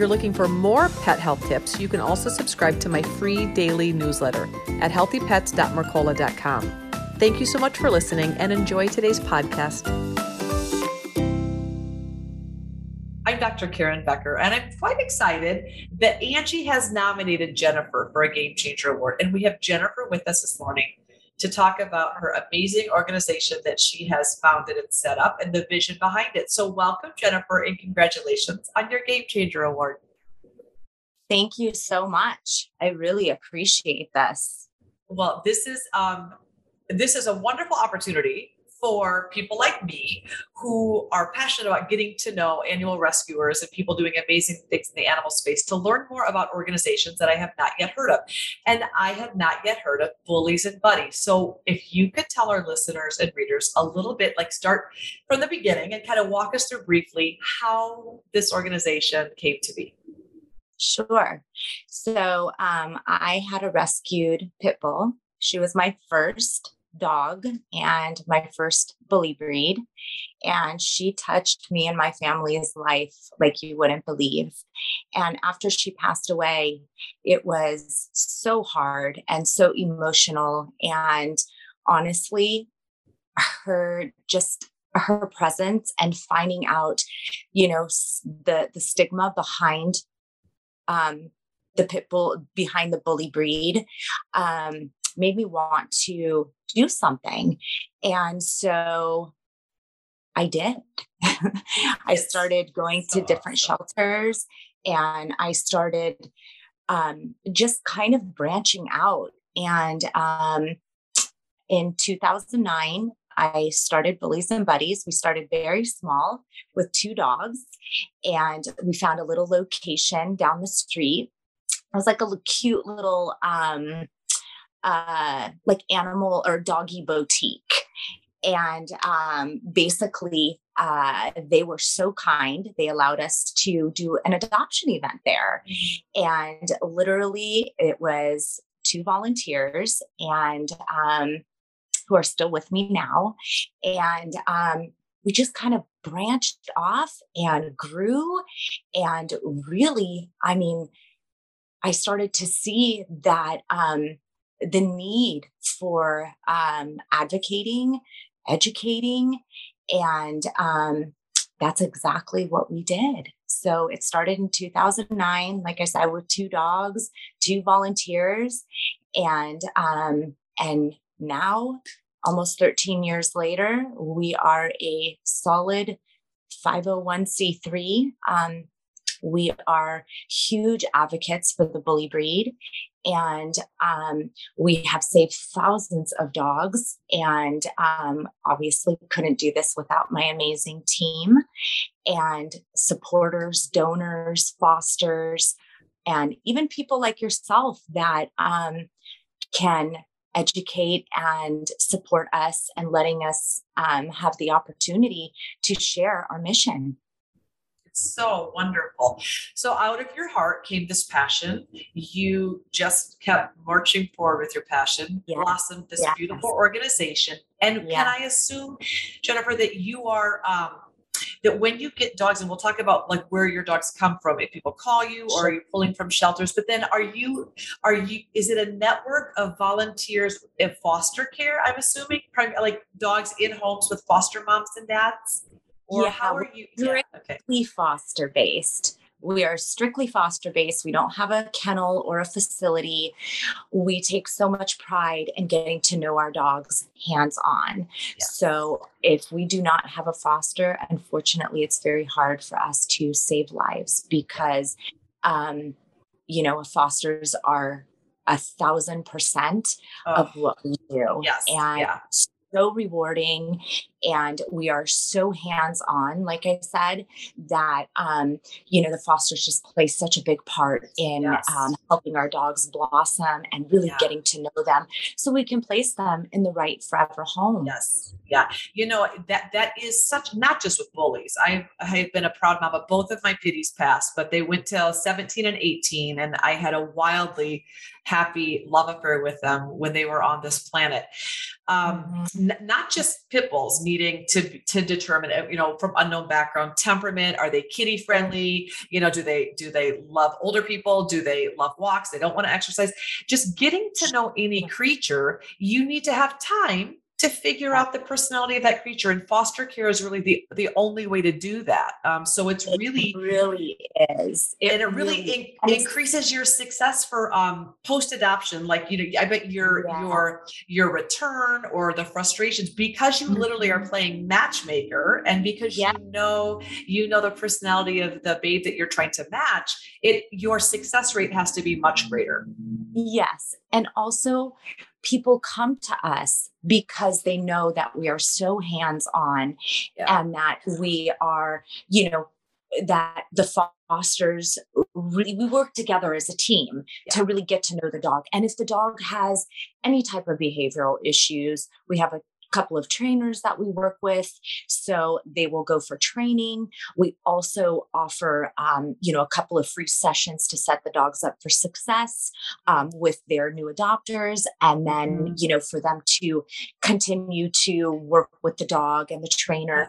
You're looking for more pet health tips, you can also subscribe to my free daily newsletter at healthypets.mercola.com. Thank you so much for listening and enjoy today's podcast. I'm Dr. Karen Becker, and I'm quite excited that Angie has nominated Jennifer for a Game Changer Award. And we have Jennifer with us this morning to talk about her amazing organization that she has founded and set up and the vision behind it. So, welcome, Jennifer, and congratulations on your Game Changer Award. Thank you so much. I really appreciate this. Well, this is um, this is a wonderful opportunity for people like me who are passionate about getting to know annual rescuers and people doing amazing things in the animal space to learn more about organizations that I have not yet heard of. And I have not yet heard of Bullies and Buddies. So if you could tell our listeners and readers a little bit, like start from the beginning and kind of walk us through briefly how this organization came to be. Sure. So um, I had a rescued pit bull. She was my first dog and my first bully breed. And she touched me and my family's life like you wouldn't believe. And after she passed away, it was so hard and so emotional. And honestly, her just her presence and finding out, you know, the the stigma behind um, the pit bull behind the bully breed um, made me want to do something. And so I did. I started going to different shelters and I started um, just kind of branching out. And um, in 2009, I started Bullies and Buddies. We started very small with two dogs, and we found a little location down the street. It was like a cute little um, uh, like animal or doggy boutique. And um, basically, uh, they were so kind. They allowed us to do an adoption event there. Mm-hmm. And literally, it was two volunteers and um, who are still with me now. And um, we just kind of branched off and grew. And really, I mean, I started to see that um, the need for um, advocating, educating, and um, that's exactly what we did. So it started in 2009, like I said, with two dogs, two volunteers, and um, and now, almost 13 years later, we are a solid 501c3. We are huge advocates for the bully breed. And um, we have saved thousands of dogs and um, obviously couldn't do this without my amazing team. And supporters donors fosters and even people like yourself that um, can educate and support us and letting us um, have the opportunity to share our mission so wonderful. So, out of your heart came this passion. You just kept marching forward with your passion, yes. blossomed this yes. beautiful organization. And can I assume, Jennifer, that you are um, that when you get dogs, and we'll talk about like where your dogs come from, if people call you or are you pulling from shelters, but then are you are you is it a network of volunteers in foster care? I'm assuming like dogs in homes with foster moms and dads. Or yeah, how are you? Yeah, okay. foster based. We are strictly foster based. We don't have a kennel or a facility. We take so much pride in getting to know our dogs hands on. So, if we do not have a foster, unfortunately, it's very hard for us to save lives because, um, you know, fosters are a thousand percent oh. of what we do. Yes. And yeah so rewarding and we are so hands on, like I said, that, um, you know, the fosters just play such a big part in yes. um, helping our dogs blossom and really yeah. getting to know them so we can place them in the right forever home. Yes. Yeah. You know, that that is such not just with bullies. I I've been a proud mama. Both of my pitties passed, but they went till 17 and 18. And I had a wildly happy love affair with them when they were on this planet. Um, mm-hmm. n- not just pit bulls needing to to determine, you know, from unknown background, temperament. Are they kitty friendly? You know, do they do they love older people? Do they love walks? They don't want to exercise. Just getting to know any creature, you need to have time to figure out the personality of that creature and foster care is really the the only way to do that um, so it's really it really is it and it really, really in, increases your success for um, post adoption like you know i bet your yeah. your your return or the frustrations because you mm-hmm. literally are mm-hmm. playing matchmaker and because yeah. you know you know the personality of the babe that you're trying to match it your success rate has to be much greater yes and also people come to us because they know that we are so hands on yeah. and that we are, you know, that the fosters really we work together as a team yeah. to really get to know the dog and if the dog has any type of behavioral issues we have a couple of trainers that we work with so they will go for training we also offer um, you know a couple of free sessions to set the dogs up for success um, with their new adopters and then mm-hmm. you know for them to continue to work with the dog and the trainer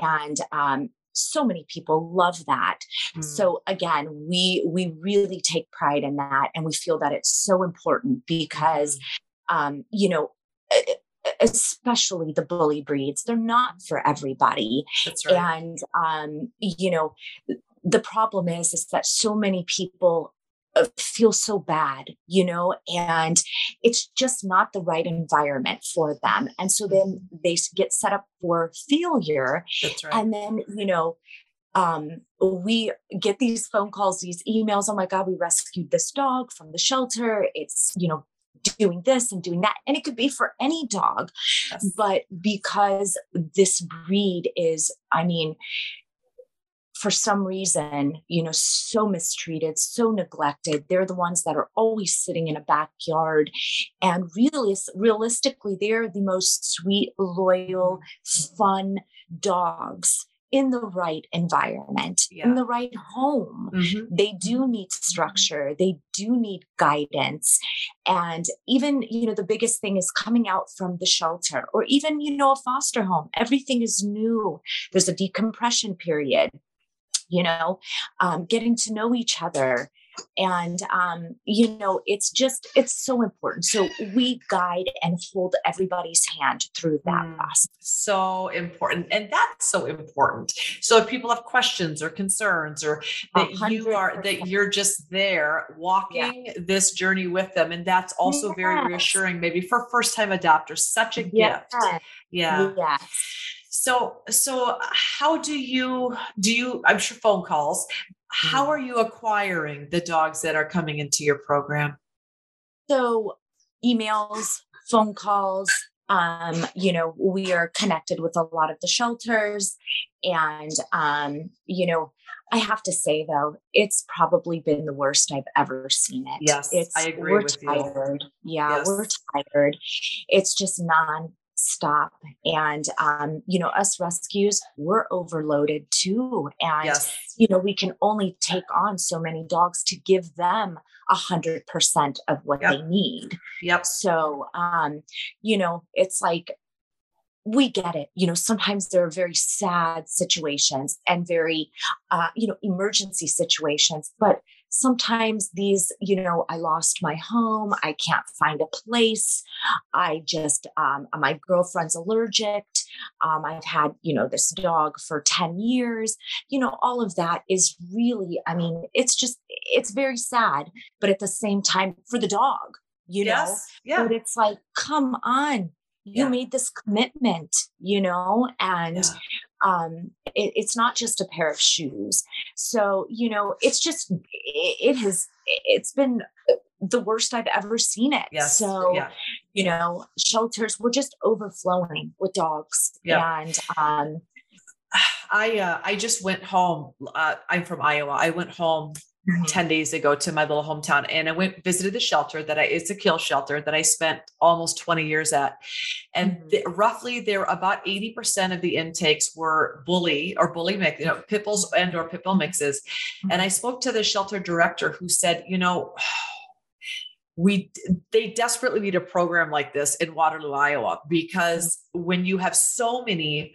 and um, so many people love that mm. so again we we really take pride in that and we feel that it's so important because mm. um, you know especially the bully breeds they're not for everybody right. and um you know the problem is is that so many people uh, feel so bad you know and it's just not the right environment for them and so then they get set up for failure right. and then you know um, we get these phone calls, these emails. Oh my God, we rescued this dog from the shelter. It's, you know, doing this and doing that. And it could be for any dog. Yes. But because this breed is, I mean, for some reason, you know, so mistreated, so neglected. They're the ones that are always sitting in a backyard. And really, realistically, they're the most sweet, loyal, fun dogs in the right environment, yeah. in the right home. Mm-hmm. They do need structure, they do need guidance. And even, you know, the biggest thing is coming out from the shelter or even, you know, a foster home. Everything is new. There's a decompression period you know um, getting to know each other and um, you know it's just it's so important so we guide and hold everybody's hand through that mm, process so important and that's so important so if people have questions or concerns or that 100%. you are that you're just there walking yeah. this journey with them and that's also yes. very reassuring maybe for first time adopters such a yes. gift yeah yes so so how do you do you i'm sure phone calls how mm. are you acquiring the dogs that are coming into your program? So, emails, phone calls, um, you know, we are connected with a lot of the shelters. And, um, you know, I have to say though, it's probably been the worst I've ever seen it. Yes, it's, I agree we're with tired. you. Yeah, yes. we're tired. It's just non stop. And um, you know us rescues we're overloaded too. And yes. you know we can only take on so many dogs to give them a hundred percent of what yep. they need. Yep. So um you know it's like we get it. You know sometimes there are very sad situations and very uh, you know emergency situations but sometimes these, you know, I lost my home, I can't find a place, I just, um, my girlfriend's allergic, um, I've had, you know, this dog for 10 years, you know, all of that is really, I mean, it's just, it's very sad, but at the same time, for the dog, you yes, know, yeah. but it's like, come on, you yeah. made this commitment you know and yeah um, it, it's not just a pair of shoes. So, you know, it's just, it, it has, it's been the worst I've ever seen it. Yes. So, yeah. you know, shelters were just overflowing with dogs. Yeah. And um, I uh, I just went home. Uh, I'm from Iowa. I went home mm-hmm. 10 days ago to my little hometown and I went visited the shelter that I it's a kill shelter that I spent almost 20 years at. And mm-hmm. the, roughly there about 80% of the intakes were bully or bully mix, you know, pit bulls and or pit bull mixes. Mm-hmm. And I spoke to the shelter director who said, you know, we they desperately need a program like this in Waterloo, Iowa, because when you have so many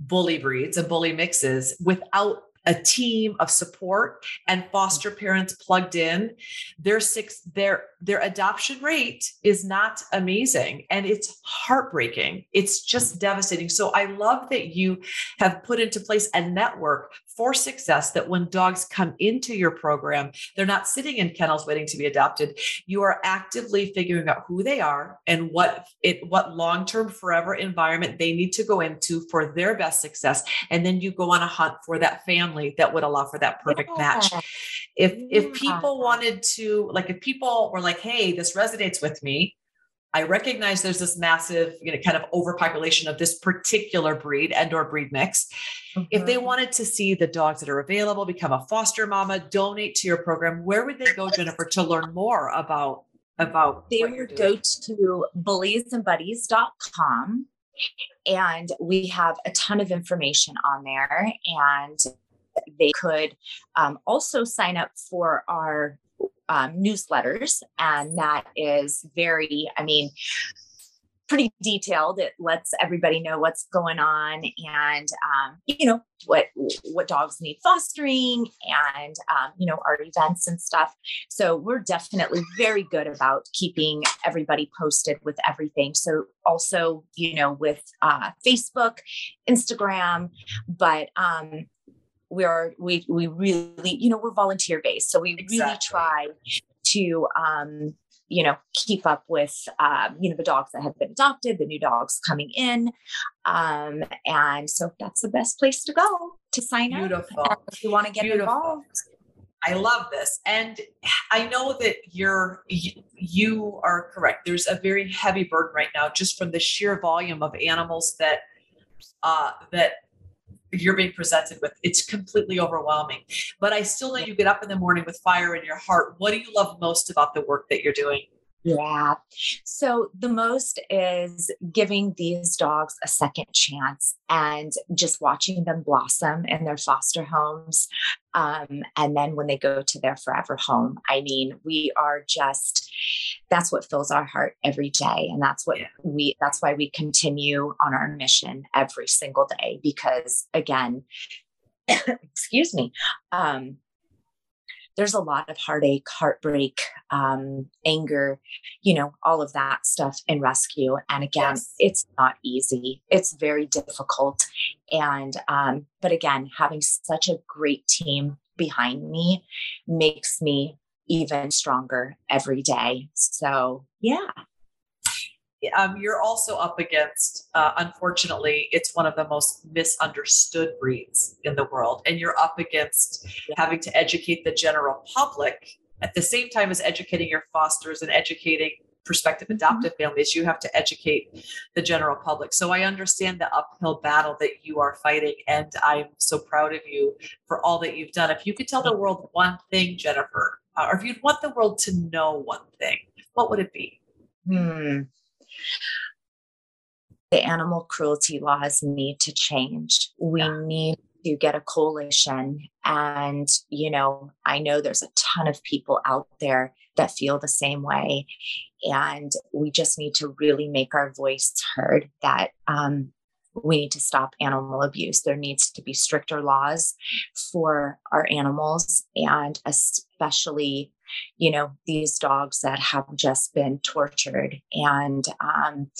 bully breeds and bully mixes without a team of support and foster parents plugged in their six their their adoption rate is not amazing and it's heartbreaking. It's just devastating. So i love that you have put into place a network for success that when dogs come into your program, they're not sitting in kennels waiting to be adopted. You are actively figuring out who they are and what it what long-term forever environment they need to go into for their best success. And then you go on a hunt for that family that would allow for that perfect yeah. match. If yeah. if people wanted to, like if people were like, hey, this resonates with me, I recognize there's this massive, you know, kind of overpopulation of this particular breed and or breed mix. Mm-hmm. If they mm-hmm. wanted to see the dogs that are available, become a foster mama, donate to your program, where would they go, Jennifer, to learn more about about they would go to bulliesandbuddies.com and we have a ton of information on there and they could um, also sign up for our um, newsletters, and that is very, I mean, pretty detailed. It lets everybody know what's going on and um, you know what what dogs need fostering and um, you know our events and stuff. So we're definitely very good about keeping everybody posted with everything. So also you know with uh, Facebook, Instagram, but um, we are we we really you know we're volunteer based so we exactly. really try to um you know keep up with um, you know the dogs that have been adopted the new dogs coming in um and so that's the best place to go to sign Beautiful. up if you want to get Beautiful. involved I love this. And I know that you're you are correct. There's a very heavy burden right now just from the sheer volume of animals that uh that you're being presented with. It's completely overwhelming. But I still know you get up in the morning with fire in your heart. What do you love most about the work that you're doing? Yeah. So the most is giving these dogs a second chance and just watching them blossom in their foster homes. Um, and then when they go to their forever home, I mean, we are just, that's what fills our heart every day. And that's what we, that's why we continue on our mission every single day because again, excuse me, um, there's a lot of heartache, heartbreak, um, anger, you know, all of that stuff in rescue. And again, yes. it's not easy. It's very difficult. And, um, but again, having such a great team behind me makes me even stronger every day. So, yeah um, you're also up against, uh, unfortunately, it's one of the most misunderstood breeds in the world. And you're up against having to educate the general public at the same time as educating your fosters and educating prospective mm-hmm. adoptive families. You have to educate the general public. So I understand the uphill battle that you are fighting. And I'm so proud of you for all that you've done. If you could tell the world one thing, Jennifer, uh, or if you'd want the world to know one thing, what would it be? Hmm the animal cruelty laws need to change. We yeah. need to get a coalition. And, you know, I know there's a ton of people out there that feel the same way. And we just need to really make our voice heard that um, we need to stop animal abuse. There needs to be stricter laws for our animals and especially you know these dogs that have just been tortured and um,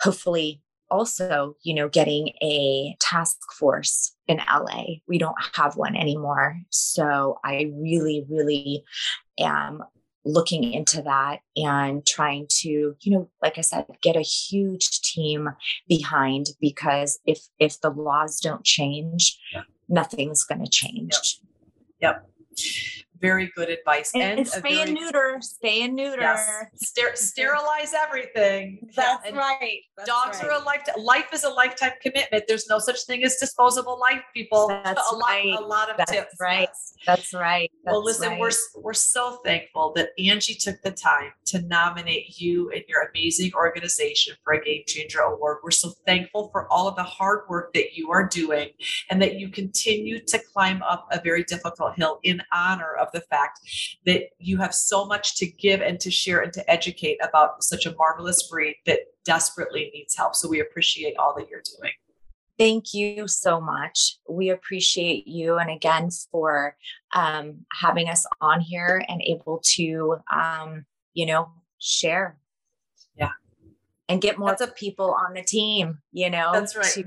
hopefully also you know getting a task force in la we don't have one anymore so i really really am looking into that and trying to you know like i said get a huge team behind because if if the laws don't change yeah. nothing's going to change yep. yep very good advice. And, and stay and neuter, stay and neuter. Yes. Ster- sterilize everything. That's yeah. right. That's dogs right. are a lifetime. Life is a lifetime commitment. There's no such thing as disposable life, people. That's a right. lot, a lot of That's tips. Right. Yes. That's right. That's well, listen, right. we're we're so thankful that Angie took the time to nominate you and your amazing organization for a Game Changer Award. We're so thankful for all of the hard work that you are doing and that you continue to climb up a very difficult hill in honor of the fact that you have so much to give and to share and to educate about such a marvelous breed that desperately needs help. So we appreciate all that you're doing. Thank you so much. We appreciate you and again for um, having us on here and able to, um, you know, share. Yeah. And get more a, people on the team, you know, that's right. to,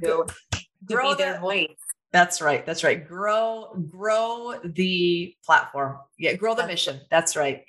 be their the, voice. That's right. That's right. Grow, grow the platform. Yeah, grow the mission. That's right.